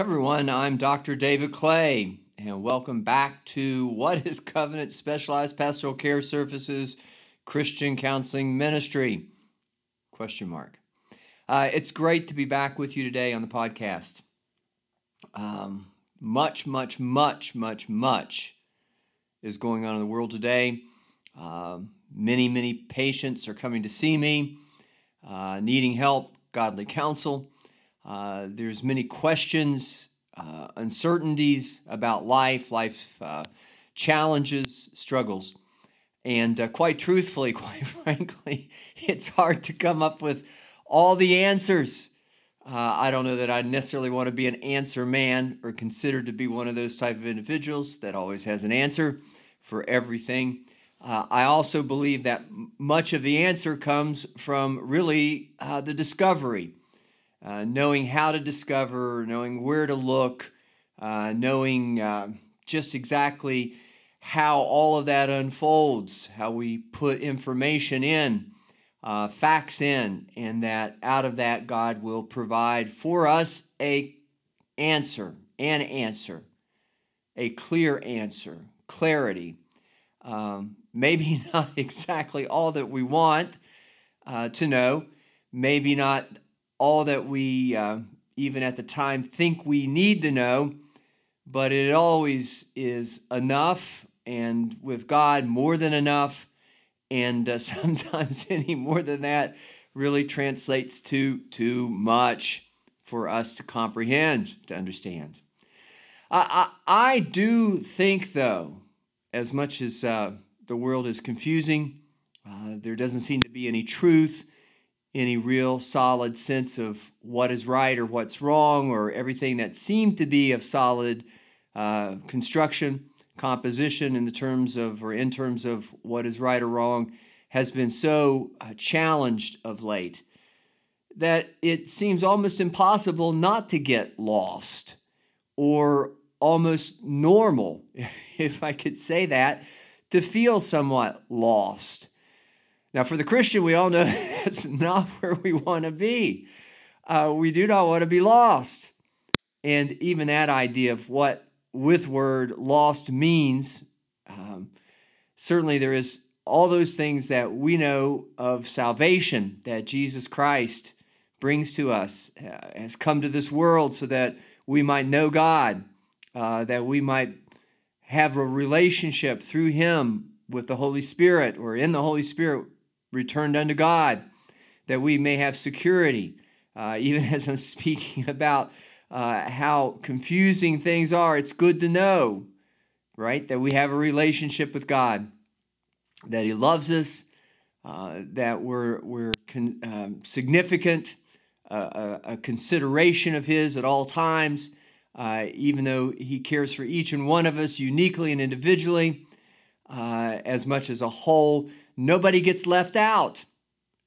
everyone, I'm Dr. David Clay, and welcome back to What is Covenant Specialized Pastoral Care Services Christian Counseling Ministry? Question mark. Uh, it's great to be back with you today on the podcast. Um, much, much, much, much, much is going on in the world today. Uh, many, many patients are coming to see me, uh, needing help, godly counsel. Uh, there's many questions, uh, uncertainties about life, life uh, challenges, struggles. And uh, quite truthfully, quite frankly, it's hard to come up with all the answers. Uh, I don't know that I necessarily want to be an answer man or considered to be one of those type of individuals that always has an answer for everything. Uh, I also believe that much of the answer comes from really uh, the discovery uh, knowing how to discover, knowing where to look, uh, knowing uh, just exactly how all of that unfolds, how we put information in, uh, facts in, and that out of that God will provide for us a answer, an answer, a clear answer, clarity. Um, maybe not exactly all that we want uh, to know, maybe not all that we, uh, even at the time, think we need to know, but it always is enough, and with God, more than enough. And uh, sometimes any more than that really translates to too much for us to comprehend, to understand. I, I, I do think, though, as much as uh, the world is confusing, uh, there doesn't seem to be any truth any real solid sense of what is right or what's wrong, or everything that seemed to be of solid uh, construction, composition in the terms of or in terms of what is right or wrong, has been so uh, challenged of late that it seems almost impossible not to get lost or almost normal, if I could say that, to feel somewhat lost. Now, for the Christian, we all know that's not where we want to be. Uh, we do not want to be lost. And even that idea of what with word lost means, um, certainly there is all those things that we know of salvation that Jesus Christ brings to us, uh, has come to this world so that we might know God, uh, that we might have a relationship through Him with the Holy Spirit or in the Holy Spirit returned unto God, that we may have security. Uh, even as I'm speaking about uh, how confusing things are, it's good to know, right, that we have a relationship with God, that He loves us, uh, that we're, we're con- um, significant, a, a, consideration of His at all times, uh, even though He cares for each and one of us uniquely and individually. Uh, as much as a whole, Nobody gets left out.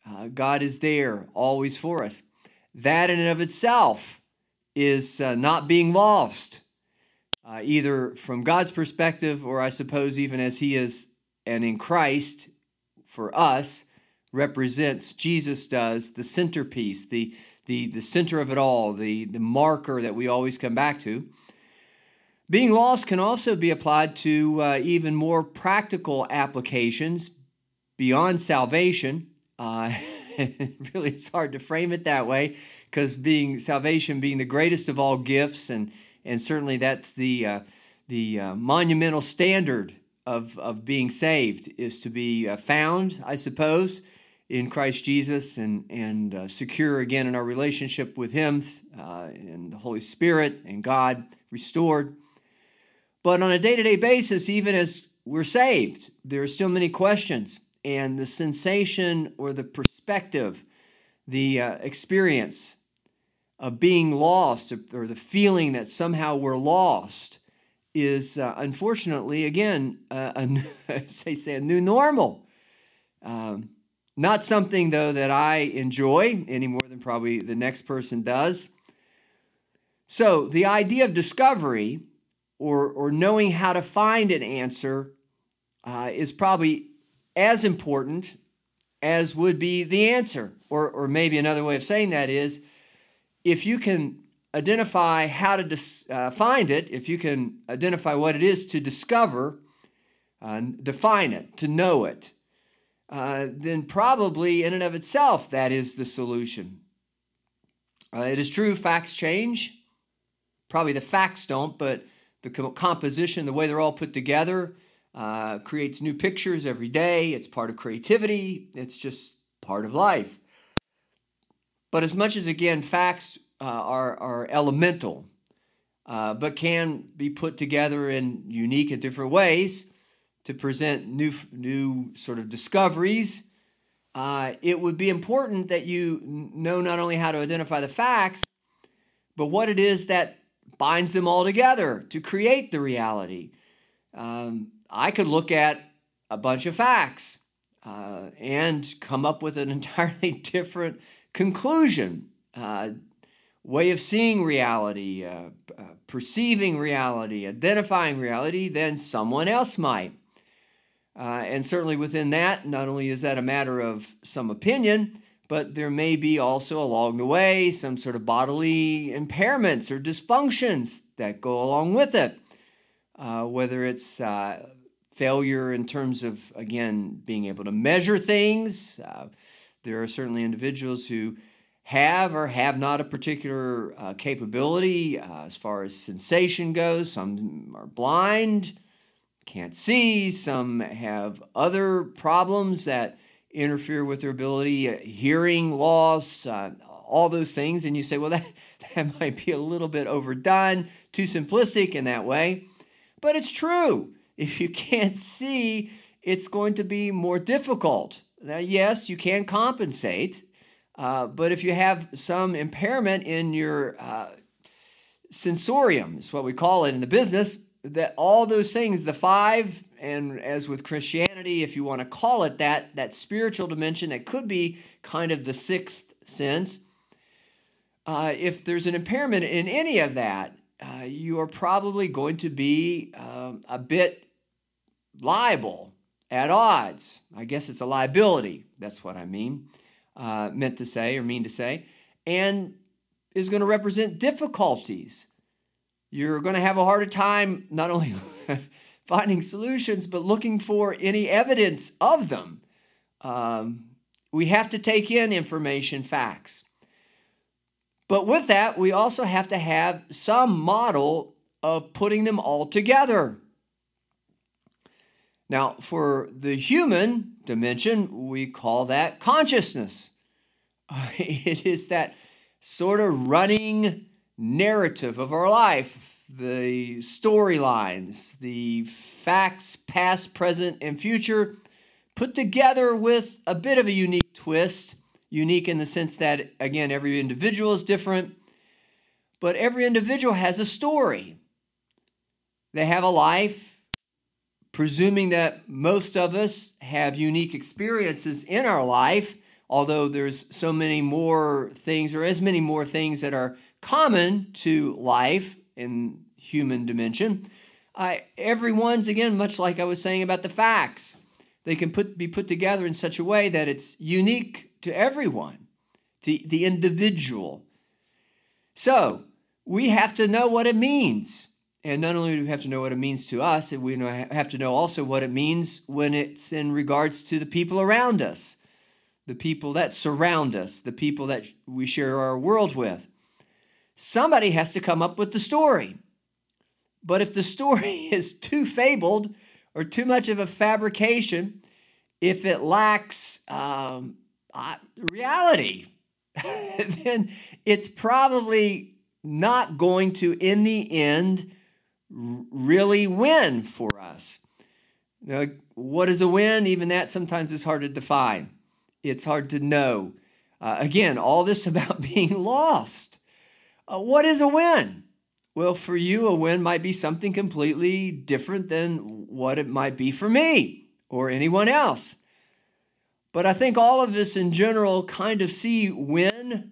Uh, God is there always for us. That in and of itself is uh, not being lost, uh, either from God's perspective or I suppose even as He is and in Christ for us represents, Jesus does, the centerpiece, the, the, the center of it all, the, the marker that we always come back to. Being lost can also be applied to uh, even more practical applications beyond salvation. Uh, really, it's hard to frame it that way because being salvation being the greatest of all gifts, and and certainly that's the uh, the uh, monumental standard of of being saved is to be uh, found, I suppose, in Christ Jesus and and uh, secure again in our relationship with Him and the Holy Spirit and God restored. But on a day to day basis, even as we're saved, there are still many questions and the sensation or the perspective, the uh, experience of being lost or the feeling that somehow we're lost is uh, unfortunately, again, uh, a, they say, a new normal. Um, not something, though, that I enjoy any more than probably the next person does. So, the idea of discovery or, or knowing how to find an answer uh, is probably as important as would be the answer. Or, or maybe another way of saying that is if you can identify how to dis- uh, find it, if you can identify what it is to discover, uh, define it, to know it, uh, then probably in and of itself that is the solution. Uh, it is true, facts change. Probably the facts don't, but the composition, the way they're all put together, uh, creates new pictures every day. It's part of creativity, it's just part of life. But as much as, again, facts uh, are, are elemental, uh, but can be put together in unique and different ways to present new, new sort of discoveries, uh, it would be important that you know not only how to identify the facts, but what it is that binds them all together to create the reality. Um, I could look at a bunch of facts uh, and come up with an entirely different conclusion, uh, way of seeing reality, uh, uh, perceiving reality, identifying reality than someone else might. Uh, and certainly within that, not only is that a matter of some opinion, but there may be also along the way some sort of bodily impairments or dysfunctions that go along with it. Uh, whether it's uh, failure in terms of, again, being able to measure things. Uh, there are certainly individuals who have or have not a particular uh, capability uh, as far as sensation goes. Some are blind, can't see. Some have other problems that interfere with their ability, uh, hearing loss, uh, all those things. And you say, well, that, that might be a little bit overdone, too simplistic in that way. But it's true. If you can't see, it's going to be more difficult. Now, yes, you can compensate, uh, but if you have some impairment in your uh, sensorium, is what we call it in the business, that all those things, the five, and as with Christianity, if you want to call it that, that spiritual dimension that could be kind of the sixth sense, uh, if there's an impairment in any of that, uh, you are probably going to be um, a bit liable, at odds. I guess it's a liability. That's what I mean, uh, meant to say or mean to say. And is going to represent difficulties. You're going to have a harder time not only finding solutions, but looking for any evidence of them. Um, we have to take in information, facts. But with that, we also have to have some model of putting them all together. Now, for the human dimension, we call that consciousness. It is that sort of running narrative of our life, the storylines, the facts, past, present, and future, put together with a bit of a unique twist unique in the sense that, again, every individual is different, but every individual has a story. They have a life, presuming that most of us have unique experiences in our life, although there's so many more things, or as many more things that are common to life in human dimension. Uh, everyone's, again, much like I was saying about the facts, they can put, be put together in such a way that it's unique to everyone, to the individual. So we have to know what it means. And not only do we have to know what it means to us, we have to know also what it means when it's in regards to the people around us, the people that surround us, the people that we share our world with. Somebody has to come up with the story. But if the story is too fabled or too much of a fabrication, if it lacks um, uh, reality, then it's probably not going to, in the end, really win for us. Now, what is a win? Even that sometimes is hard to define. It's hard to know. Uh, again, all this about being lost. Uh, what is a win? Well, for you, a win might be something completely different than what it might be for me or anyone else. But I think all of us in general kind of see win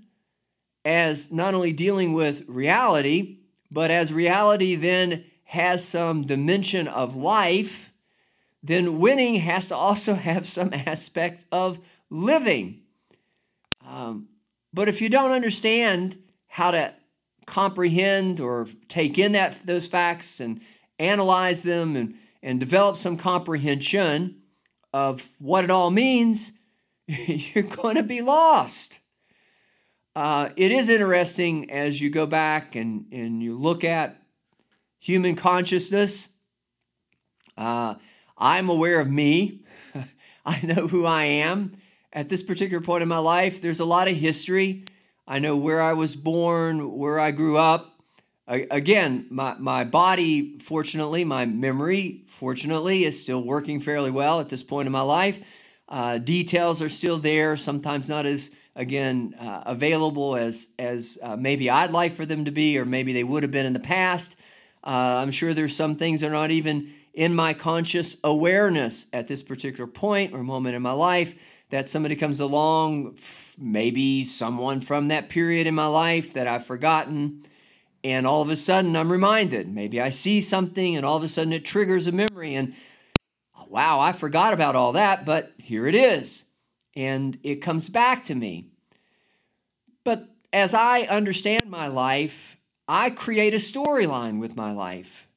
as not only dealing with reality, but as reality then has some dimension of life, then winning has to also have some aspect of living. Um, but if you don't understand how to comprehend or take in that those facts and analyze them and, and develop some comprehension of what it all means, you're going to be lost. Uh, it is interesting as you go back and, and you look at human consciousness. Uh, I'm aware of me. I know who I am. At this particular point in my life, there's a lot of history. I know where I was born, where I grew up. Again, my, my body, fortunately, my memory, fortunately, is still working fairly well at this point in my life. Uh, details are still there, sometimes not as, again, uh, available as, as uh, maybe I'd like for them to be, or maybe they would have been in the past. Uh, I'm sure there's some things that are not even in my conscious awareness at this particular point or moment in my life that somebody comes along, maybe someone from that period in my life that I've forgotten, and all of a sudden I'm reminded. Maybe I see something and all of a sudden it triggers a memory, and wow, I forgot about all that, but here it is. And it comes back to me. But as I understand my life, I create a storyline with my life.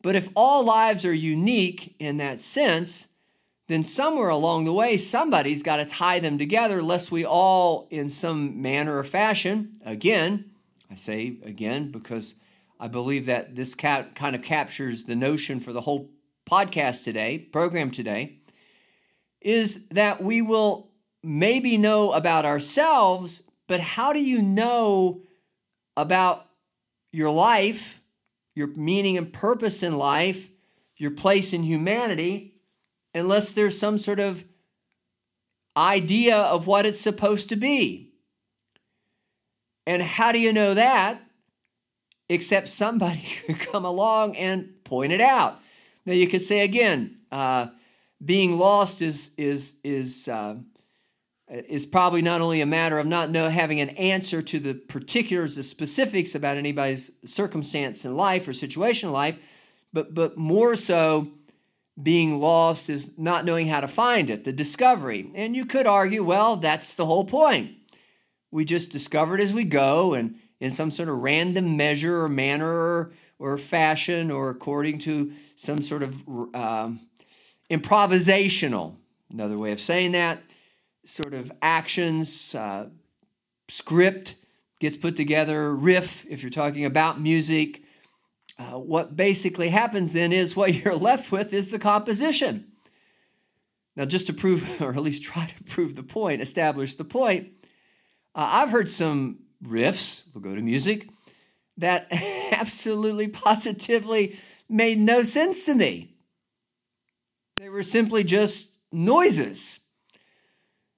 But if all lives are unique in that sense, then somewhere along the way, somebody's got to tie them together, lest we all, in some manner or fashion, again, I say again because I believe that this kind of captures the notion for the whole podcast today, program today, is that we will maybe know about ourselves, but how do you know about your life, your meaning and purpose in life, your place in humanity, unless there's some sort of idea of what it's supposed to be. And how do you know that? Except somebody could come along and point it out. Now you could say again, uh, being lost is is is uh, is probably not only a matter of not know, having an answer to the particulars, the specifics about anybody's circumstance in life or situation in life, but, but more so being lost is not knowing how to find it, the discovery. And you could argue, well, that's the whole point. We just discover it as we go and in some sort of random measure or manner or, or fashion or according to some sort of uh, improvisational, another way of saying that sort of actions, uh, script gets put together, riff, if you're talking about music. Uh, what basically happens then is what you're left with is the composition. Now, just to prove, or at least try to prove the point, establish the point, uh, I've heard some riffs, we'll go to music, that absolutely positively made no sense to me. They were simply just noises.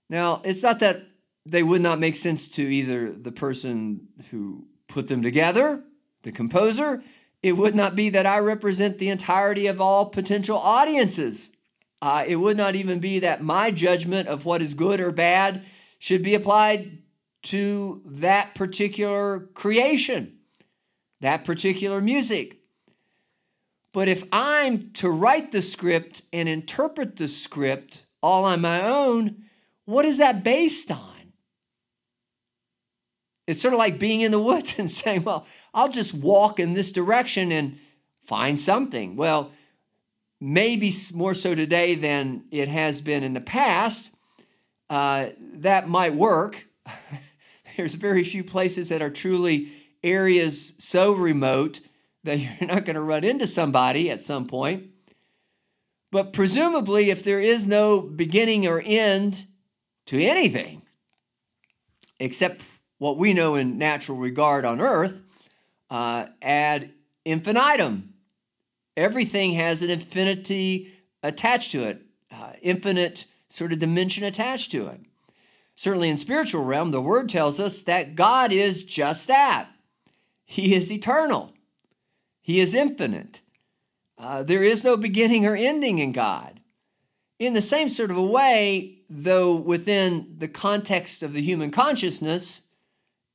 Now, it's not that they would not make sense to either the person who put them together, the composer. It would not be that I represent the entirety of all potential audiences. Uh, it would not even be that my judgment of what is good or bad should be applied to that particular creation, that particular music. But if I'm to write the script and interpret the script all on my own, what is that based on? It's sort of like being in the woods and saying, well, I'll just walk in this direction and find something. Well, maybe more so today than it has been in the past. Uh, that might work. There's very few places that are truly areas so remote that you're not going to run into somebody at some point. But presumably, if there is no beginning or end to anything except what we know in natural regard on earth uh, ad infinitum. Everything has an infinity attached to it, uh, infinite sort of dimension attached to it. Certainly in spiritual realm, the word tells us that God is just that. He is eternal. He is infinite. Uh, there is no beginning or ending in God. In the same sort of a way, though within the context of the human consciousness,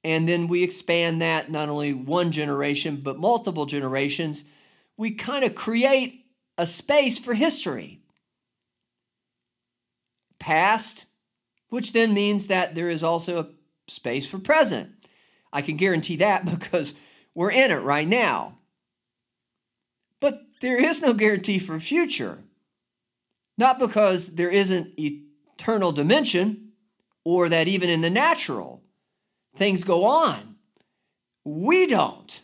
and then we expand that not only one generation, but multiple generations, we kind of create a space for history. Past, which then means that there is also a space for present. I can guarantee that because we're in it right now. But there is no guarantee for future. Not because there isn't eternal dimension or that even in the natural things go on. We don't.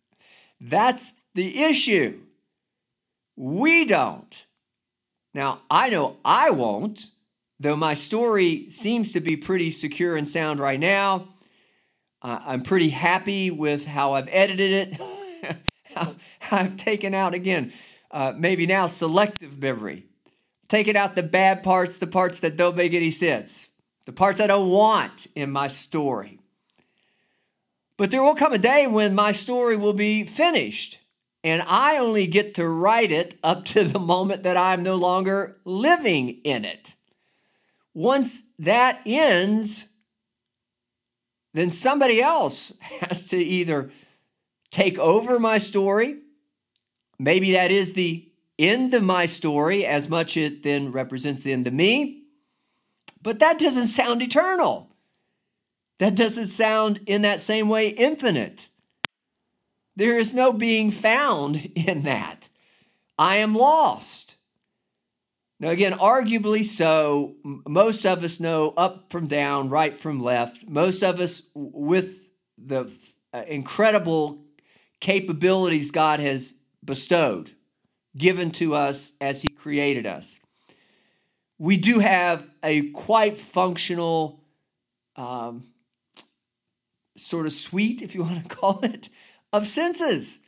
That's the issue. We don't. Now, I know I won't, though my story seems to be pretty secure and sound right now. Uh, I'm pretty happy with how I've edited it. I've taken out, again, uh, maybe now selective memory. Taking out the bad parts, the parts that don't make any sense, the parts I don't want in my story. But there will come a day when my story will be finished, and I only get to write it up to the moment that I'm no longer living in it. Once that ends, then somebody else has to either take over my story. Maybe that is the end of my story, as much it then represents the end of me. But that doesn't sound eternal. That doesn't sound in that same way infinite. There is no being found in that. I am lost. Now, again, arguably so, most of us know up from down, right from left. Most of us, with the uh, incredible capabilities God has bestowed, given to us as He created us, we do have a quite functional um, sort of suite, if you want to call it, of senses.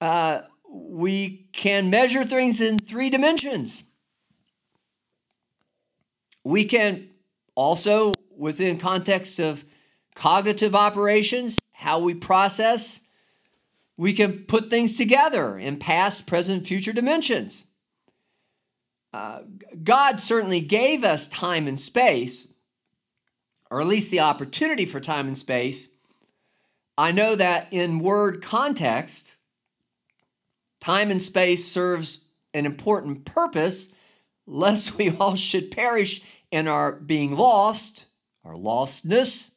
Uh, we can measure things in three dimensions. We can also, within context of cognitive operations, how we process, we can put things together in past, present, future dimensions. Uh, God certainly gave us time and space or at least the opportunity for time and space, I know that in word context, time and space serves an important purpose, lest we all should perish in our being lost, our lostness,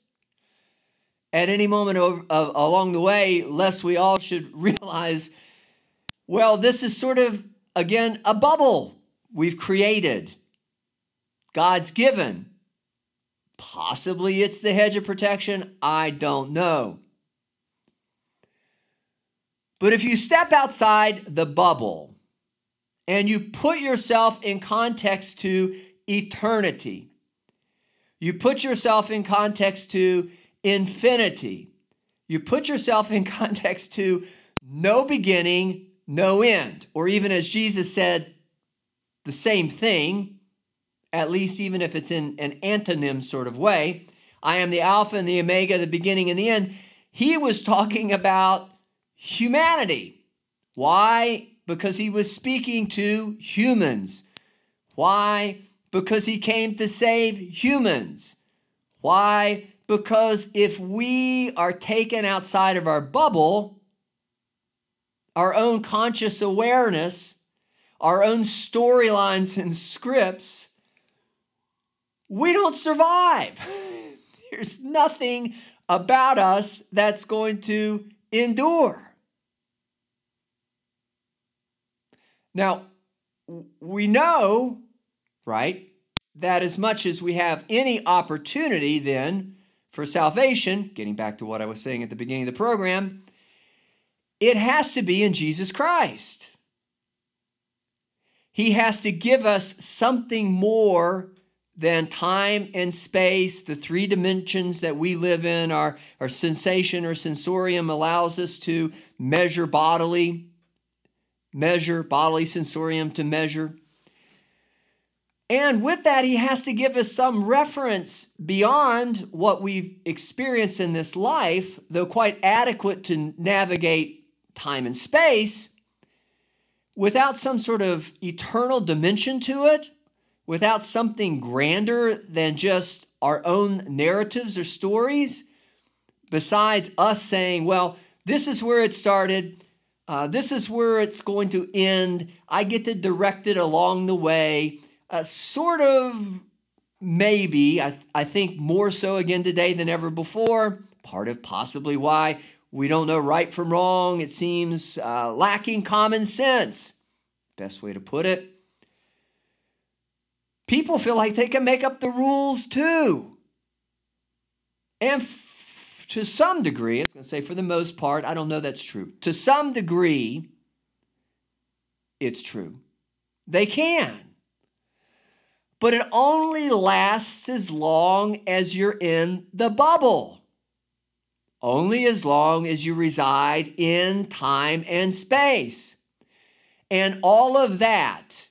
at any moment along the way, lest we all should realize, well, this is sort of, again, a bubble we've created. God's given. Possibly it's the hedge of protection. I don't know. But if you step outside the bubble and you put yourself in context to eternity, you put yourself in context to infinity, you put yourself in context to no beginning, no end, or even as Jesus said, the same thing at least even if it's in an antonym sort of way. I am the Alpha and the Omega, the beginning and the end. He was talking about humanity. Why? Because he was speaking to humans. Why? Because he came to save humans. Why? Because if we are taken outside of our bubble, our own conscious awareness, our own storylines and scripts, we don't survive. There's nothing about us that's going to endure. Now, we know, right, that as much as we have any opportunity then for salvation, getting back to what I was saying at the beginning of the program, it has to be in Jesus Christ. He has to give us something more than time and space, the three dimensions that we live in, our, our sensation or sensorium allows us to measure bodily, measure bodily sensorium to measure. And with that, he has to give us some reference beyond what we've experienced in this life, though quite adequate to navigate time and space, without some sort of eternal dimension to it without something grander than just our own narratives or stories, besides us saying, well, this is where it started, uh, this is where it's going to end, I get to direct it along the way, uh, sort of maybe, I, I think more so again today than ever before, part of possibly why we don't know right from wrong. It seems uh, lacking common sense. Best way to put it. People feel like they can make up the rules too. And f- to some degree, I was going to say for the most part, I don't know that's true. To some degree, it's true. They can. But it only lasts as long as you're in the bubble only as long as you reside in time and space. And all of that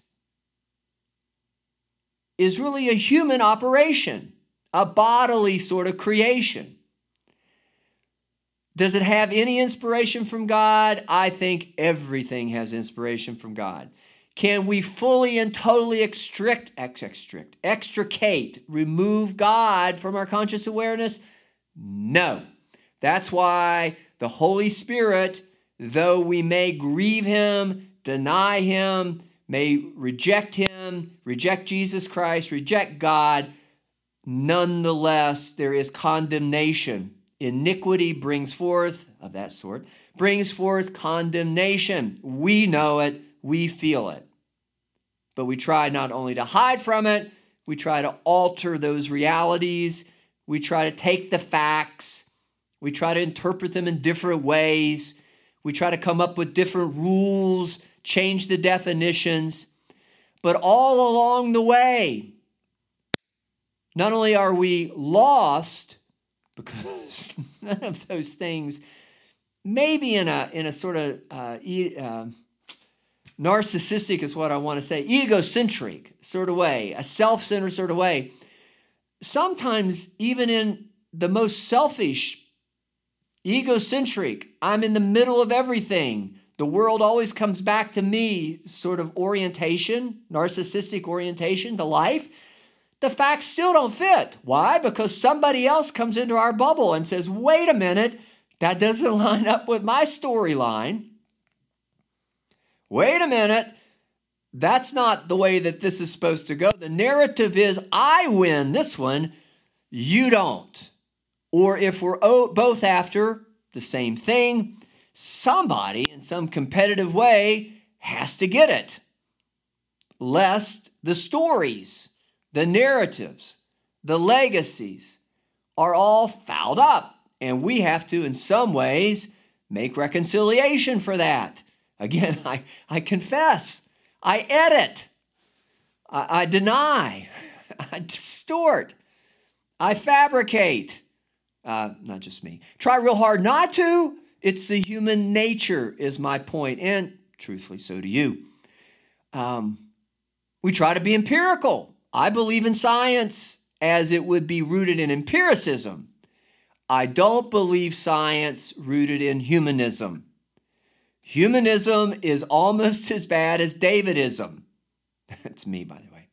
is really a human operation, a bodily sort of creation. Does it have any inspiration from God? I think everything has inspiration from God. Can we fully and totally extract, extract, extricate, remove God from our conscious awareness? No. That's why the Holy Spirit, though we may grieve him, deny him, may reject him, reject Jesus Christ, reject God, nonetheless there is condemnation. Iniquity brings forth, of that sort, brings forth condemnation. We know it, we feel it. But we try not only to hide from it, we try to alter those realities, we try to take the facts we try to interpret them in different ways. We try to come up with different rules, change the definitions. But all along the way, not only are we lost, because none of those things, maybe in a, in a sort of uh, e- uh, narcissistic is what I want to say, egocentric sort of way, a self centered sort of way. Sometimes, even in the most selfish egocentric. I'm in the middle of everything. The world always comes back to me, sort of orientation, narcissistic orientation to life. The facts still don't fit. Why? Because somebody else comes into our bubble and says, wait a minute, that doesn't line up with my storyline. Wait a minute, that's not the way that this is supposed to go. The narrative is I win this one, you don't or if we're both after the same thing, somebody in some competitive way has to get it. Lest the stories, the narratives, the legacies are all fouled up. And we have to, in some ways, make reconciliation for that. Again, I, I confess, I edit, I, I deny, I distort, I fabricate. Uh, not just me. Try real hard not to. It's the human nature, is my point, and truthfully, so do you. Um, we try to be empirical. I believe in science as it would be rooted in empiricism. I don't believe science rooted in humanism. Humanism is almost as bad as Davidism. That's me, by the way.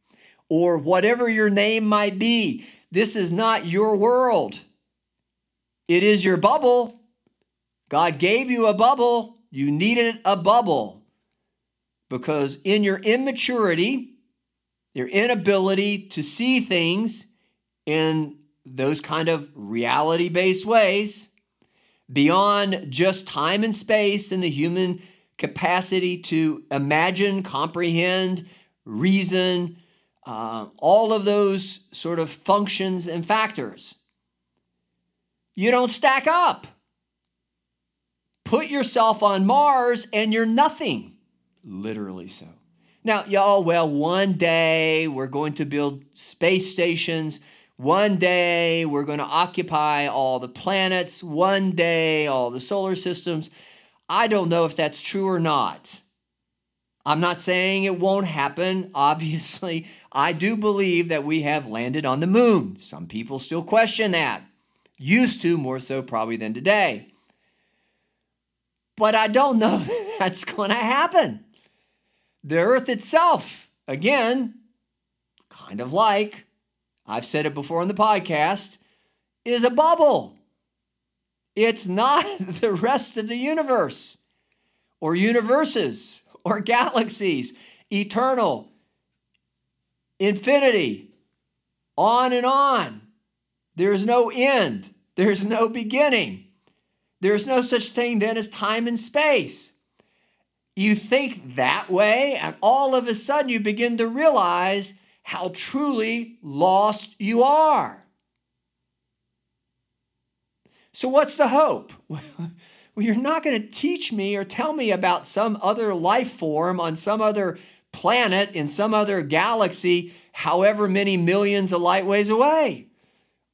Or whatever your name might be. This is not your world. It is your bubble. God gave you a bubble. You needed a bubble because in your immaturity, your inability to see things in those kind of reality based ways, beyond just time and space and the human capacity to imagine, comprehend, reason, uh, all of those sort of functions and factors you don't stack up. Put yourself on Mars and you're nothing. Literally so. Now, y'all, well, one day we're going to build space stations. One day we're going to occupy all the planets. One day all the solar systems. I don't know if that's true or not. I'm not saying it won't happen. Obviously, I do believe that we have landed on the moon. Some people still question that. Used to more so probably than today. But I don't know that that's going to happen. The earth itself, again, kind of like, I've said it before on the podcast, is a bubble. It's not the rest of the universe or universes or galaxies, eternal, infinity, on and on. There is no end. There's no beginning. There's no such thing then as time and space. You think that way, and all of a sudden you begin to realize how truly lost you are. So, what's the hope? Well, you're not going to teach me or tell me about some other life form on some other planet in some other galaxy, however many millions of light ways away.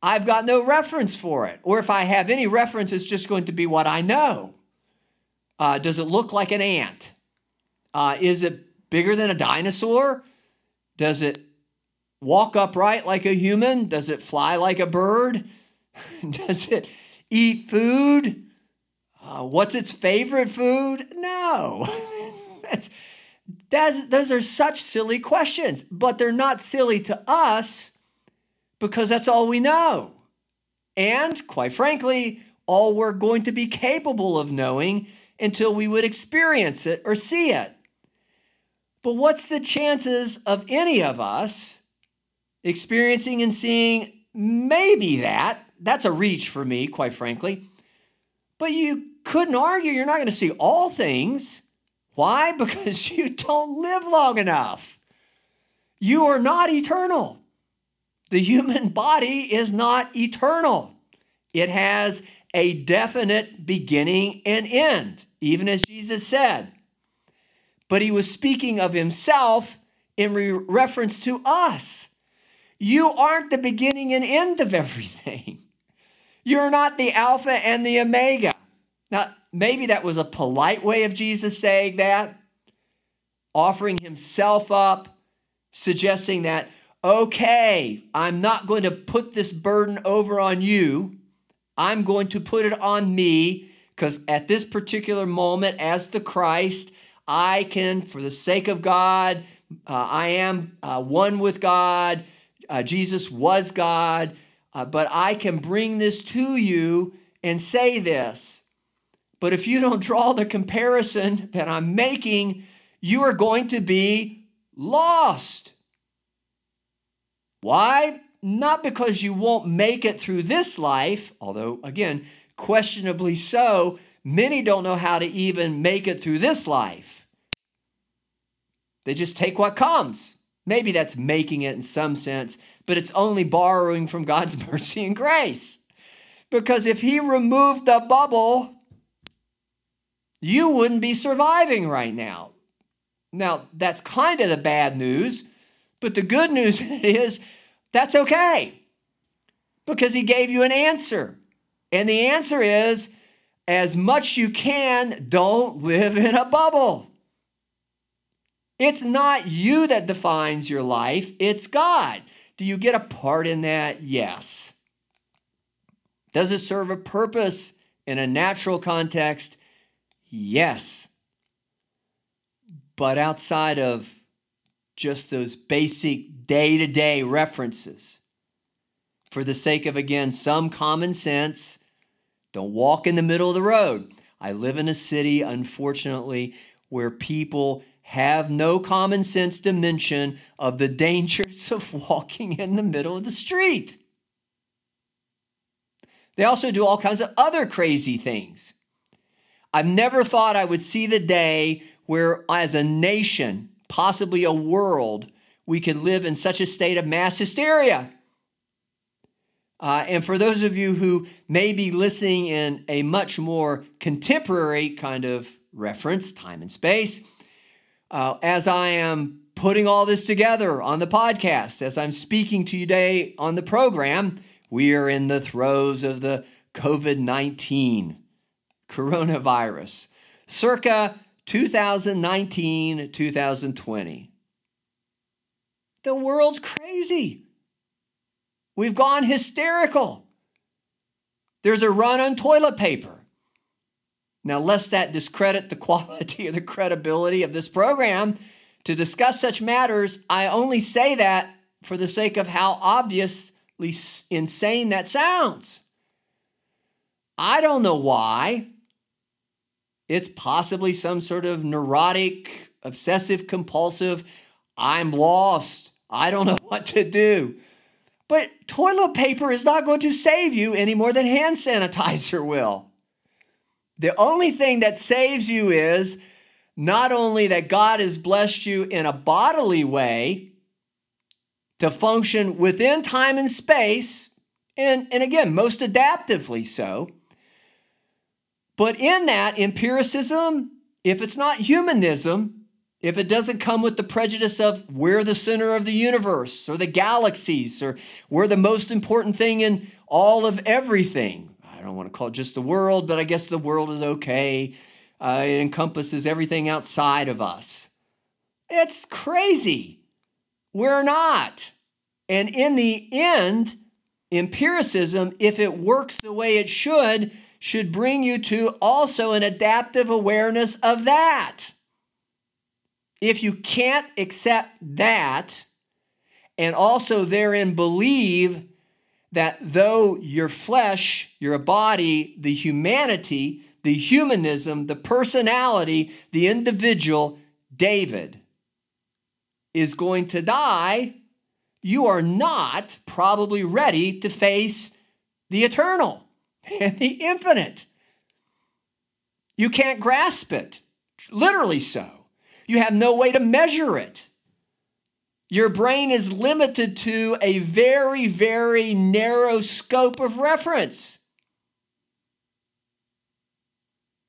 I've got no reference for it. Or if I have any reference, it's just going to be what I know. Uh, does it look like an ant? Uh, is it bigger than a dinosaur? Does it walk upright like a human? Does it fly like a bird? Does it eat food? Uh, what's its favorite food? No. that's, that's, those are such silly questions, but they're not silly to us because that's all we know. And quite frankly, all we're going to be capable of knowing until we would experience it or see it. But what's the chances of any of us experiencing and seeing maybe that? That's a reach for me, quite frankly. But you couldn't argue you're not going to see all things. Why? Because you don't live long enough. You are not eternal. The human body is not eternal. It has a definite beginning and end, even as Jesus said. But he was speaking of himself in re- reference to us. You aren't the beginning and end of everything. You're not the Alpha and the Omega. Now, maybe that was a polite way of Jesus saying that, offering himself up, suggesting that, okay, I'm not going to put this burden over on you. I'm going to put it on me because at this particular moment, as the Christ, I can, for the sake of God, uh, I am uh, one with God. Uh, Jesus was God, uh, but I can bring this to you and say this but if you don't draw the comparison that I'm making, you are going to be lost. Why? Not because you won't make it through this life, although, again, questionably so. Many don't know how to even make it through this life. They just take what comes. Maybe that's making it in some sense, but it's only borrowing from God's mercy and grace. Because if He removed the bubble, you wouldn't be surviving right now. Now, that's kind of the bad news, but the good news is that's okay because he gave you an answer. And the answer is as much you can, don't live in a bubble. It's not you that defines your life, it's God. Do you get a part in that? Yes. Does it serve a purpose in a natural context? Yes. But outside of just those basic day to day references, for the sake of, again, some common sense, don't walk in the middle of the road. I live in a city, unfortunately, where people have no common sense dimension of the dangers of walking in the middle of the street. They also do all kinds of other crazy things. I've never thought I would see the day where, as a nation, possibly a world, we could live in such a state of mass hysteria. Uh, and for those of you who may be listening in a much more contemporary kind of reference, time and space, uh, as I am putting all this together on the podcast, as I'm speaking to you today on the program, we are in the throes of the COVID 19 coronavirus, circa 2019 2020. The world's crazy. We've gone hysterical. There's a run on toilet paper. Now, lest that discredit the quality or the credibility of this program to discuss such matters, I only say that for the sake of how obviously insane that sounds. I don't know why it's possibly some sort of neurotic, obsessive compulsive, I'm lost. I don't know what to do. But toilet paper is not going to save you any more than hand sanitizer will. The only thing that saves you is not only that God has blessed you in a bodily way to function within time and space, and, and again, most adaptively so, but in that empiricism, if it's not humanism, if it doesn't come with the prejudice of we're the center of the universe or the galaxies or we're the most important thing in all of everything, I don't want to call it just the world, but I guess the world is okay. Uh, it encompasses everything outside of us. It's crazy. We're not. And in the end, empiricism, if it works the way it should, should bring you to also an adaptive awareness of that. If you can't accept that and also therein believe that though your flesh, your body, the humanity, the humanism, the personality, the individual, David, is going to die, you are not probably ready to face the eternal and the infinite. You can't grasp it, literally so. You have no way to measure it. Your brain is limited to a very, very narrow scope of reference.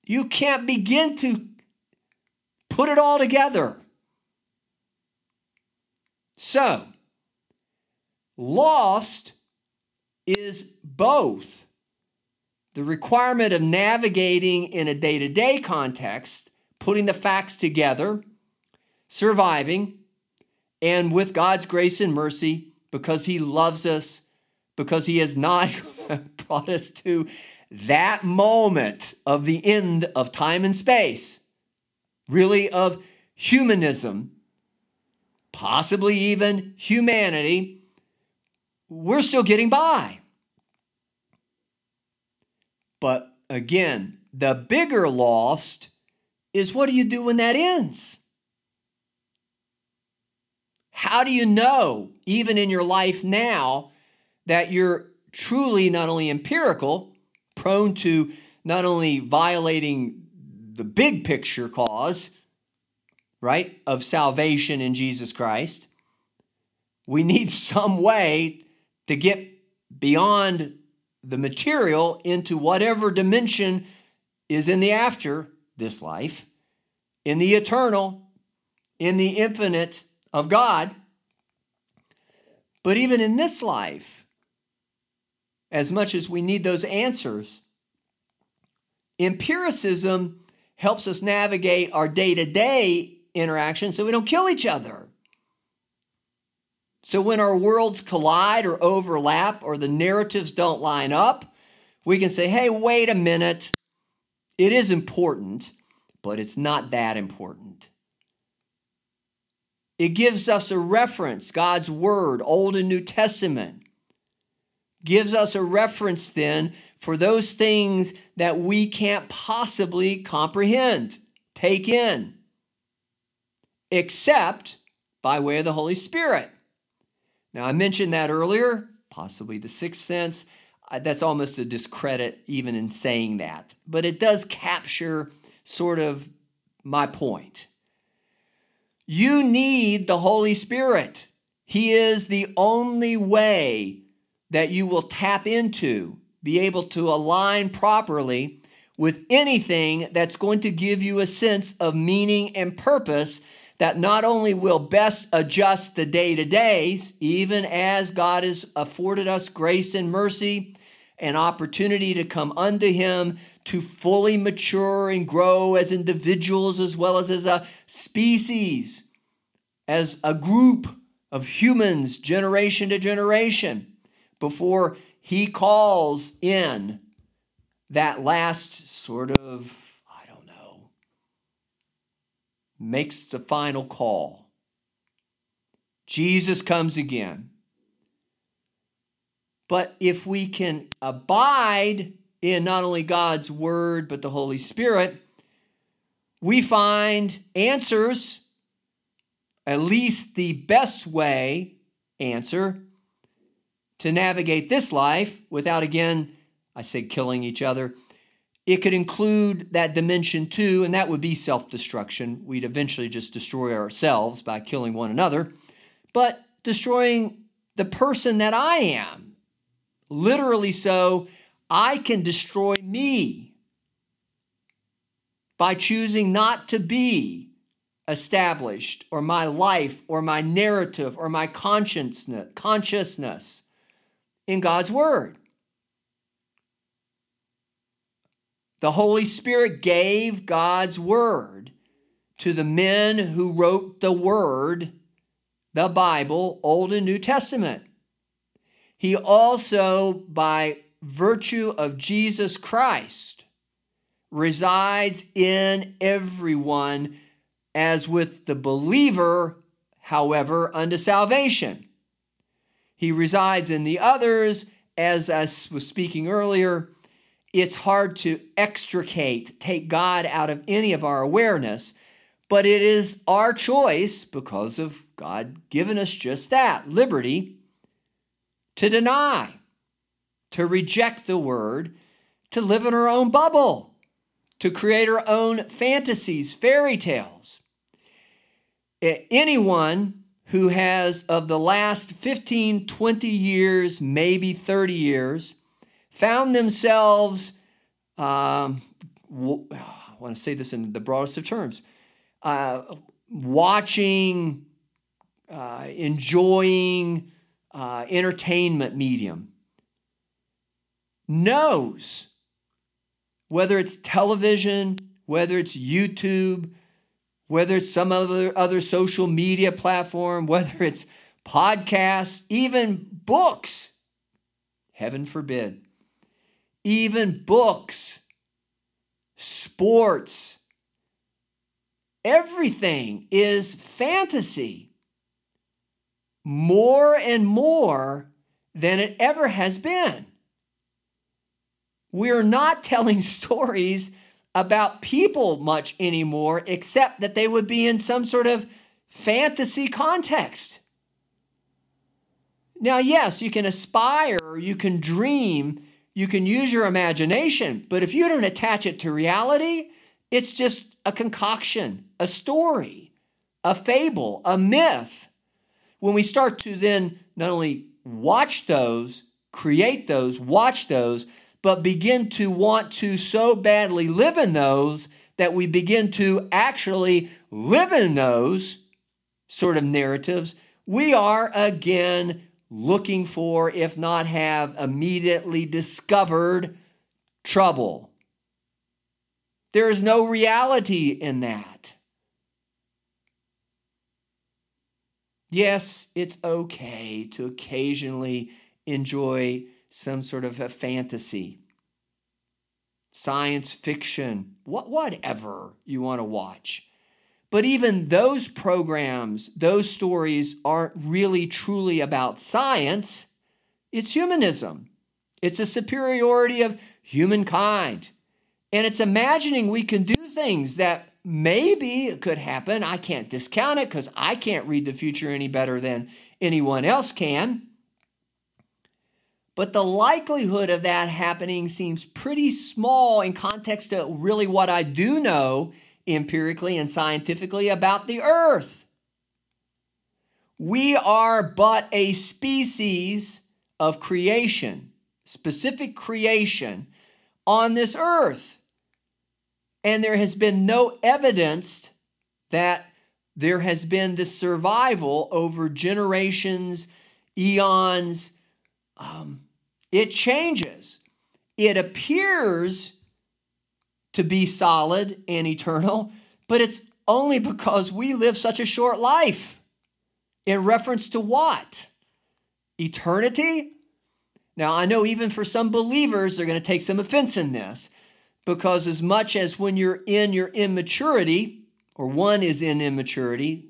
You can't begin to put it all together. So, lost is both the requirement of navigating in a day to day context, putting the facts together, surviving, and with God's grace and mercy, because He loves us, because He has not brought us to that moment of the end of time and space, really of humanism, possibly even humanity, we're still getting by. But again, the bigger lost is what do you do when that ends? How do you know, even in your life now, that you're truly not only empirical, prone to not only violating the big picture cause, right, of salvation in Jesus Christ, we need some way to get beyond the material into whatever dimension is in the after this life, in the eternal, in the infinite of God. But even in this life, as much as we need those answers, empiricism helps us navigate our day to day interaction so we don't kill each other. So when our worlds collide or overlap or the narratives don't line up, we can say, hey, wait a minute. It is important, but it's not that important. It gives us a reference, God's Word, Old and New Testament, gives us a reference then for those things that we can't possibly comprehend, take in, except by way of the Holy Spirit. Now, I mentioned that earlier, possibly the sixth sense. That's almost a discredit, even in saying that, but it does capture sort of my point. You need the Holy Spirit. He is the only way that you will tap into, be able to align properly with anything that's going to give you a sense of meaning and purpose that not only will best adjust the day to days, even as God has afforded us grace and mercy and opportunity to come unto Him to fully mature and grow as individuals as well as as a species, as a group of humans, generation to generation, before He calls in that last sort of makes the final call. Jesus comes again. But if we can abide in not only God's Word, but the Holy Spirit, we find answers, at least the best way answer, to navigate this life without, again, I say killing each other. It could include that dimension too, and that would be self destruction. We'd eventually just destroy ourselves by killing one another, but destroying the person that I am. Literally, so I can destroy me by choosing not to be established, or my life, or my narrative, or my consciousness, consciousness in God's Word. The Holy Spirit gave God's Word to the men who wrote the Word, the Bible, Old and New Testament. He also, by virtue of Jesus Christ, resides in everyone, as with the believer, however, unto salvation. He resides in the others, as I was speaking earlier. It's hard to extricate, take God out of any of our awareness, but it is our choice, because of God giving us just that liberty, to deny, to reject the word, to live in our own bubble to create our own fantasies, fairy tales. Anyone who has, of the last 15, 20 years, maybe 30 years, found themselves, um, I want to say this in the broadest of terms, uh, watching, uh, enjoying uh, entertainment medium, knows whether it's television, whether it's YouTube, whether it's some other, other social media platform, whether it's podcasts, even books. Heaven forbid. Even books, sports, everything is fantasy more and more than it ever has been we're not telling stories about people much anymore, except that they would be in some sort of fantasy context. Now, yes, you can aspire, you can dream, you can use your imagination, but if you don't attach it to reality, it's just a concoction, a story, a fable, a myth. When we start to then not only watch those, create those, watch those, but begin to want to so badly live in those that we begin to actually live in those sort of narratives, we are again looking for, if not have immediately discovered, trouble. There is no reality in that. Yes, it's okay to occasionally enjoy some sort of a fantasy, science fiction, what, whatever you want to watch. But even those programs, those stories aren't really truly about science. It's humanism. It's a superiority of humankind. And it's imagining we can do things that maybe could happen. I can't discount it because I can't read the future any better than anyone else can. But the likelihood of that happening seems pretty small in context to really what I do know empirically and scientifically about the earth. We are but a species of creation, specific creation on this earth. And there has been no evidence that there has been this survival over generations, eons, um, it changes. It appears to be solid and eternal, but it's only because we live such a short life. In reference to what? Eternity? Now, I know even for some believers, they're going to take some offense in this because, as much as when you're in your immaturity, or one is in immaturity,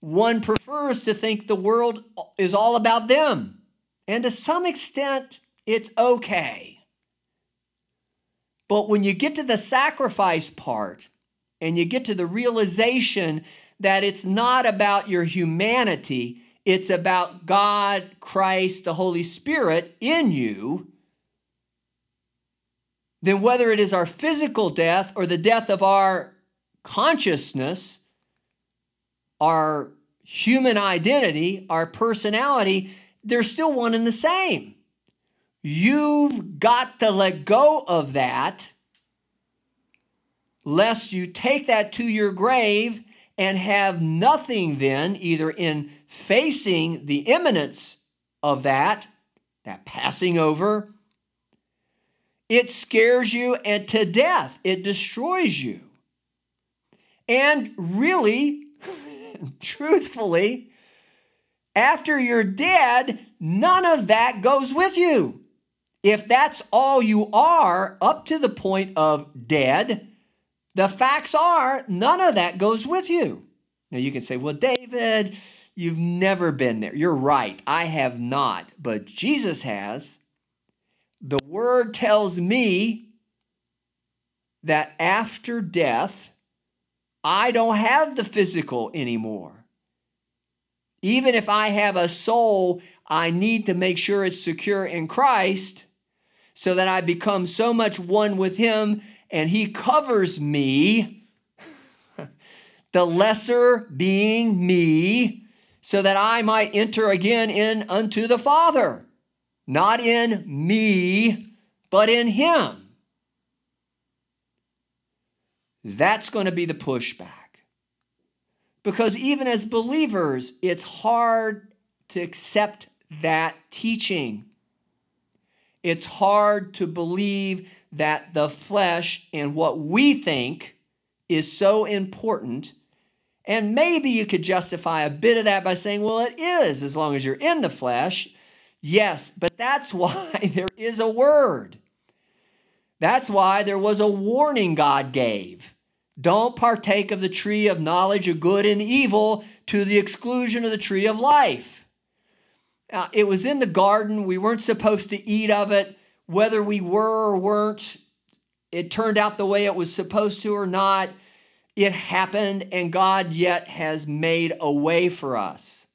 one prefers to think the world is all about them. And to some extent, it's okay. But when you get to the sacrifice part and you get to the realization that it's not about your humanity, it's about God, Christ, the Holy Spirit in you, then whether it is our physical death or the death of our consciousness, our human identity, our personality, they're still one and the same. You've got to let go of that, lest you take that to your grave and have nothing then, either in facing the imminence of that, that passing over, it scares you and to death. It destroys you. And really, truthfully, after you're dead, none of that goes with you. If that's all you are up to the point of dead, the facts are none of that goes with you. Now you can say, well, David, you've never been there. You're right. I have not, but Jesus has. The word tells me that after death, I don't have the physical anymore. Even if I have a soul, I need to make sure it's secure in Christ so that I become so much one with Him and He covers me, the lesser being me, so that I might enter again in unto the Father, not in me, but in Him. That's going to be the pushback. Because even as believers, it's hard to accept that teaching. It's hard to believe that the flesh and what we think is so important. And maybe you could justify a bit of that by saying, well, it is as long as you're in the flesh. Yes, but that's why there is a word. That's why there was a warning God gave. Don't partake of the tree of knowledge of good and evil to the exclusion of the tree of life. Now, it was in the garden. We weren't supposed to eat of it. Whether we were or weren't, it turned out the way it was supposed to or not. It happened, and God yet has made a way for us.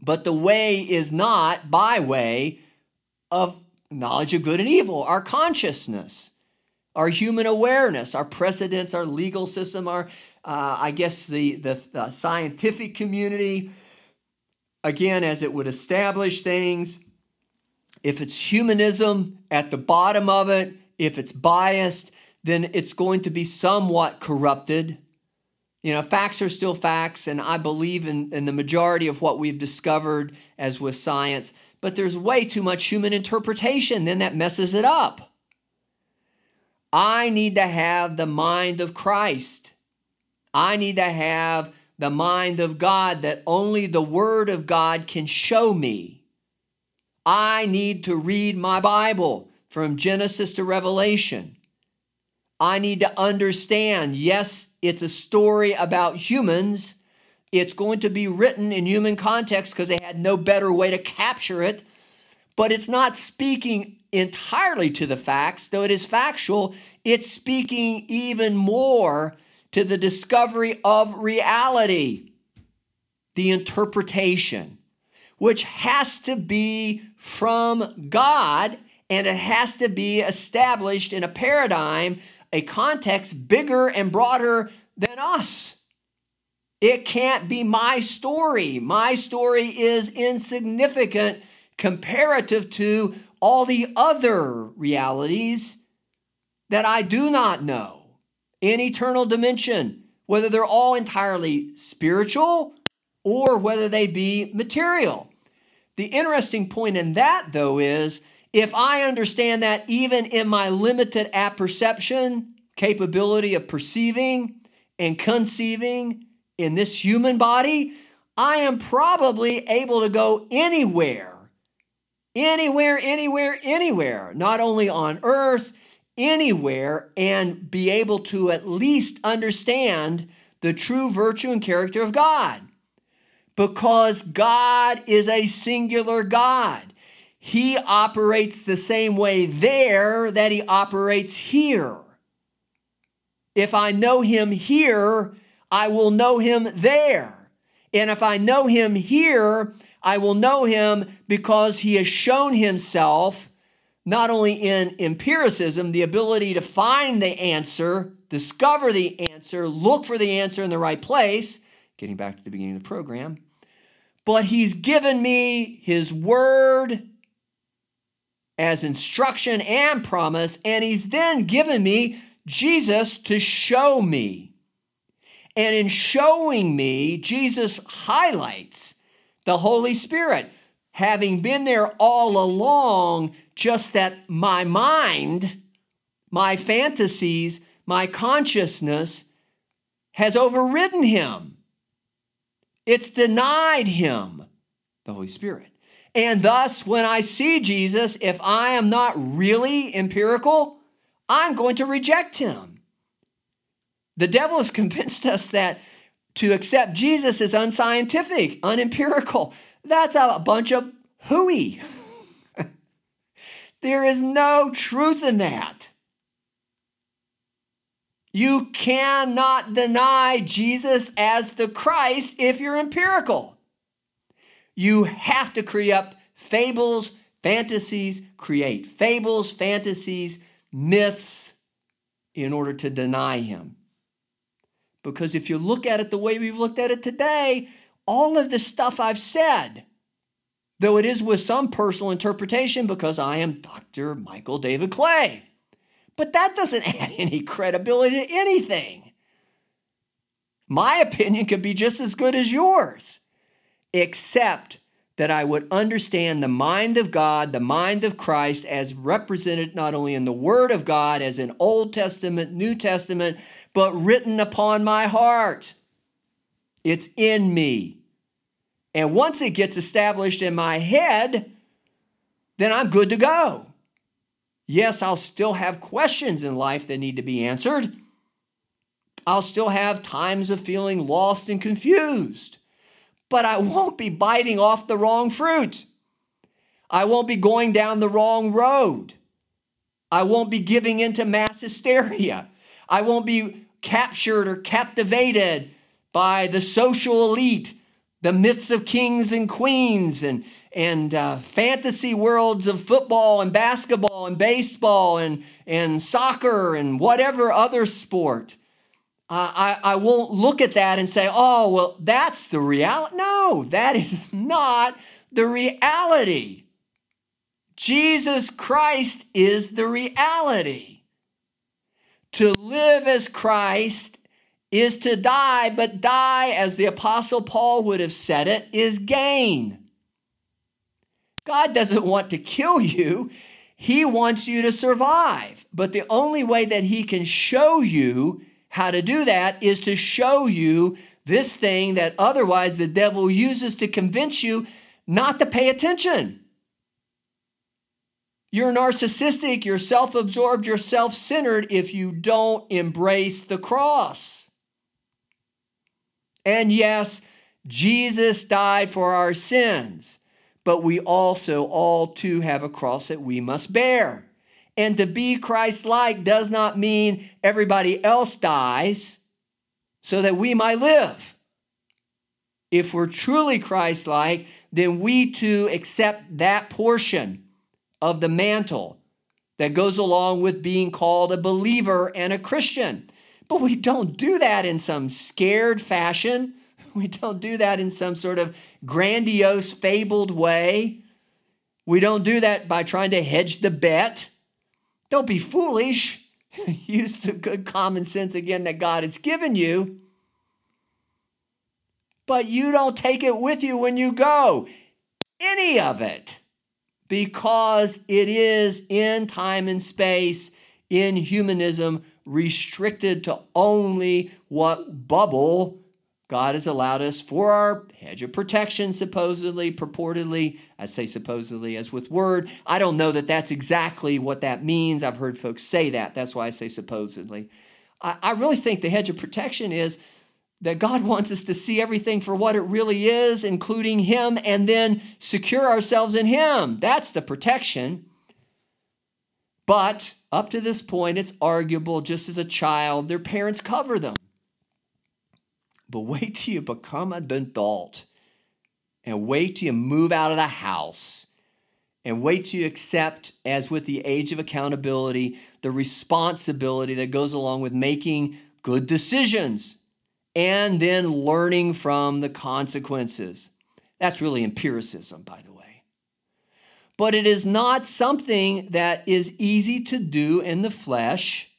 But the way is not by way of knowledge of good and evil, our consciousness our human awareness, our precedents, our legal system, our, uh, I guess, the, the, the scientific community, again, as it would establish things. If it's humanism at the bottom of it, if it's biased, then it's going to be somewhat corrupted. You know, facts are still facts, and I believe in, in the majority of what we've discovered as with science, but there's way too much human interpretation, then that messes it up. I need to have the mind of Christ. I need to have the mind of God that only the Word of God can show me. I need to read my Bible from Genesis to Revelation. I need to understand yes, it's a story about humans. It's going to be written in human context because they had no better way to capture it. But it's not speaking entirely to the facts, though it is factual, it's speaking even more to the discovery of reality, the interpretation, which has to be from God and it has to be established in a paradigm, a context bigger and broader than us. It can't be my story. My story is insignificant comparative to all the other realities that I do not know in eternal dimension, whether they're all entirely spiritual or whether they be material. The interesting point in that, though, is if I understand that even in my limited apperception, capability of perceiving and conceiving in this human body, I am probably able to go anywhere anywhere, anywhere, anywhere, not only on earth, anywhere, and be able to at least understand the true virtue and character of God. Because God is a singular God. He operates the same way there that he operates here. If I know him here, I will know him there. And if I know him here, I will know him because he has shown himself not only in empiricism, the ability to find the answer, discover the answer, look for the answer in the right place, getting back to the beginning of the program, but he's given me his word as instruction and promise, and he's then given me Jesus to show me. And in showing me, Jesus highlights the Holy Spirit, having been there all along, just that my mind, my fantasies, my consciousness has overridden him. It's denied him, the Holy Spirit. And thus, when I see Jesus, if I am not really empirical, I'm going to reject him. The devil has convinced us that to accept Jesus is unscientific, unempirical. That's a bunch of hooey. there is no truth in that. You cannot deny Jesus as the Christ if you're empirical. You have to create up fables, fantasies, create fables, fantasies, myths in order to deny him. Because if you look at it the way we've looked at it today, all of the stuff I've said, though it is with some personal interpretation because I am Dr. Michael David Clay, but that doesn't add any credibility to anything. My opinion could be just as good as yours, except that I would understand the mind of God, the mind of Christ, as represented not only in the Word of God, as in Old Testament, New Testament, but written upon my heart. It's in me. And once it gets established in my head, then I'm good to go. Yes, I'll still have questions in life that need to be answered. I'll still have times of feeling lost and confused but I won't be biting off the wrong fruit. I won't be going down the wrong road. I won't be giving into mass hysteria. I won't be captured or captivated by the social elite, the myths of kings and queens, and, and uh, fantasy worlds of football and basketball and baseball and, and soccer and whatever other sport. I, I won't look at that and say, oh, well, that's the reality. No, that is not the reality. Jesus Christ is the reality. To live as Christ is to die, but die, as the Apostle Paul would have said it, is gain. God doesn't want to kill you, He wants you to survive. But the only way that He can show you how to do that is to show you this thing that otherwise the devil uses to convince you not to pay attention. You're narcissistic, you're self absorbed, you're self centered if you don't embrace the cross. And yes, Jesus died for our sins, but we also all too have a cross that we must bear. And to be Christ like does not mean everybody else dies so that we might live. If we're truly Christ like, then we too accept that portion of the mantle that goes along with being called a believer and a Christian. But we don't do that in some scared fashion. We don't do that in some sort of grandiose, fabled way. We don't do that by trying to hedge the bet. Don't be foolish. Use the good common sense again that God has given you. But you don't take it with you when you go. Any of it. Because it is in time and space, in humanism, restricted to only what bubble God has allowed us for our hedge of protection, supposedly, purportedly. I say supposedly as with word. I don't know that that's exactly what that means. I've heard folks say that. That's why I say supposedly. I, I really think the hedge of protection is that God wants us to see everything for what it really is, including Him, and then secure ourselves in Him. That's the protection. But up to this point, it's arguable just as a child, their parents cover them But wait till you become an adult and wait till you move out of the house and wait till you accept, as with the age of accountability, the responsibility that goes along with making good decisions and then learning from the consequences. That's really empiricism, by the way. But it is not something that is easy to do in the flesh,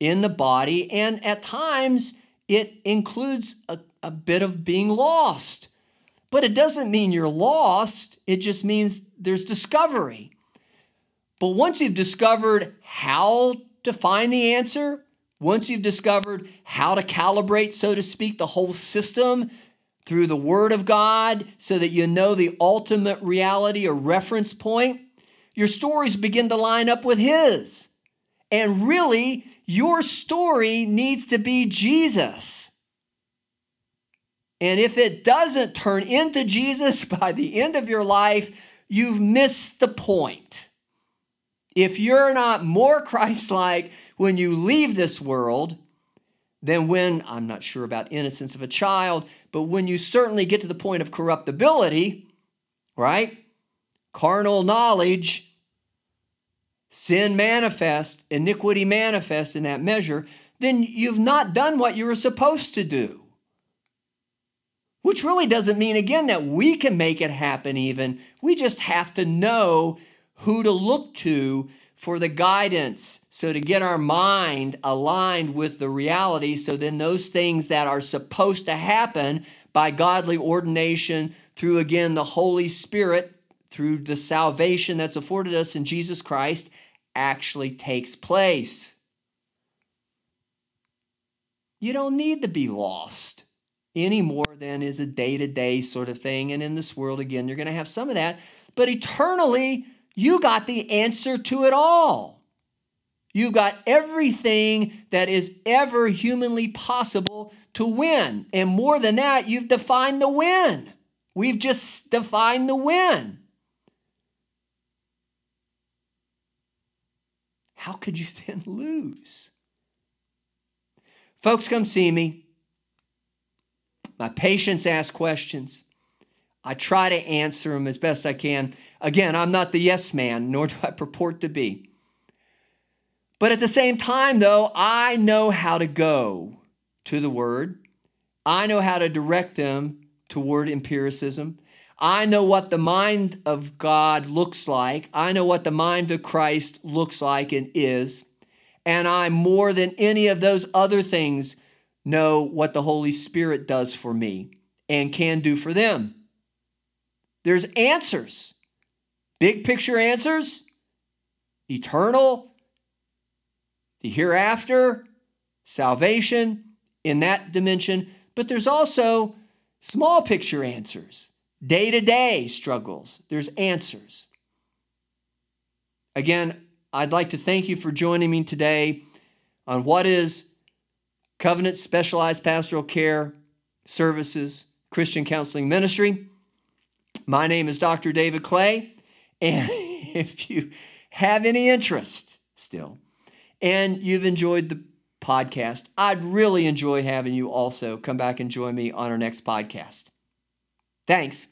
in the body, and at times it includes a, a bit of being lost. But it doesn't mean you're lost, it just means there's discovery. But once you've discovered how to find the answer, once you've discovered how to calibrate, so to speak, the whole system through the Word of God so that you know the ultimate reality or reference point, your stories begin to line up with His. And really, your story needs to be Jesus. And if it doesn't turn into Jesus by the end of your life, you've missed the point. If you're not more Christ like when you leave this world than when, I'm not sure about innocence of a child, but when you certainly get to the point of corruptibility, right? Carnal knowledge, sin manifest, iniquity manifest in that measure, then you've not done what you were supposed to do. Which really doesn't mean, again, that we can make it happen, even. We just have to know who to look to for the guidance. So, to get our mind aligned with the reality, so then those things that are supposed to happen by godly ordination through, again, the Holy Spirit, through the salvation that's afforded us in Jesus Christ, actually takes place. You don't need to be lost any more than is a day to day sort of thing. And in this world, again, you're going to have some of that. But eternally, you got the answer to it all. You got everything that is ever humanly possible to win. And more than that, you've defined the win. We've just defined the win. How could you then lose? Folks, come see me. My patients ask questions. I try to answer them as best I can. Again, I'm not the yes man, nor do I purport to be. But at the same time, though, I know how to go to the Word. I know how to direct them toward empiricism. I know what the mind of God looks like. I know what the mind of Christ looks like and is. And I, more than any of those other things, know what the Holy Spirit does for me and can do for them. There's answers, big picture answers, eternal, the hereafter, salvation in that dimension, but there's also small picture answers, day to day struggles. There's answers. Again, I'd like to thank you for joining me today on what is Covenant Specialized Pastoral Care Services Christian Counseling Ministry. My name is Dr. David Clay, and if you have any interest still and you've enjoyed the podcast, I'd really enjoy having you also come back and join me on our next podcast. Thanks.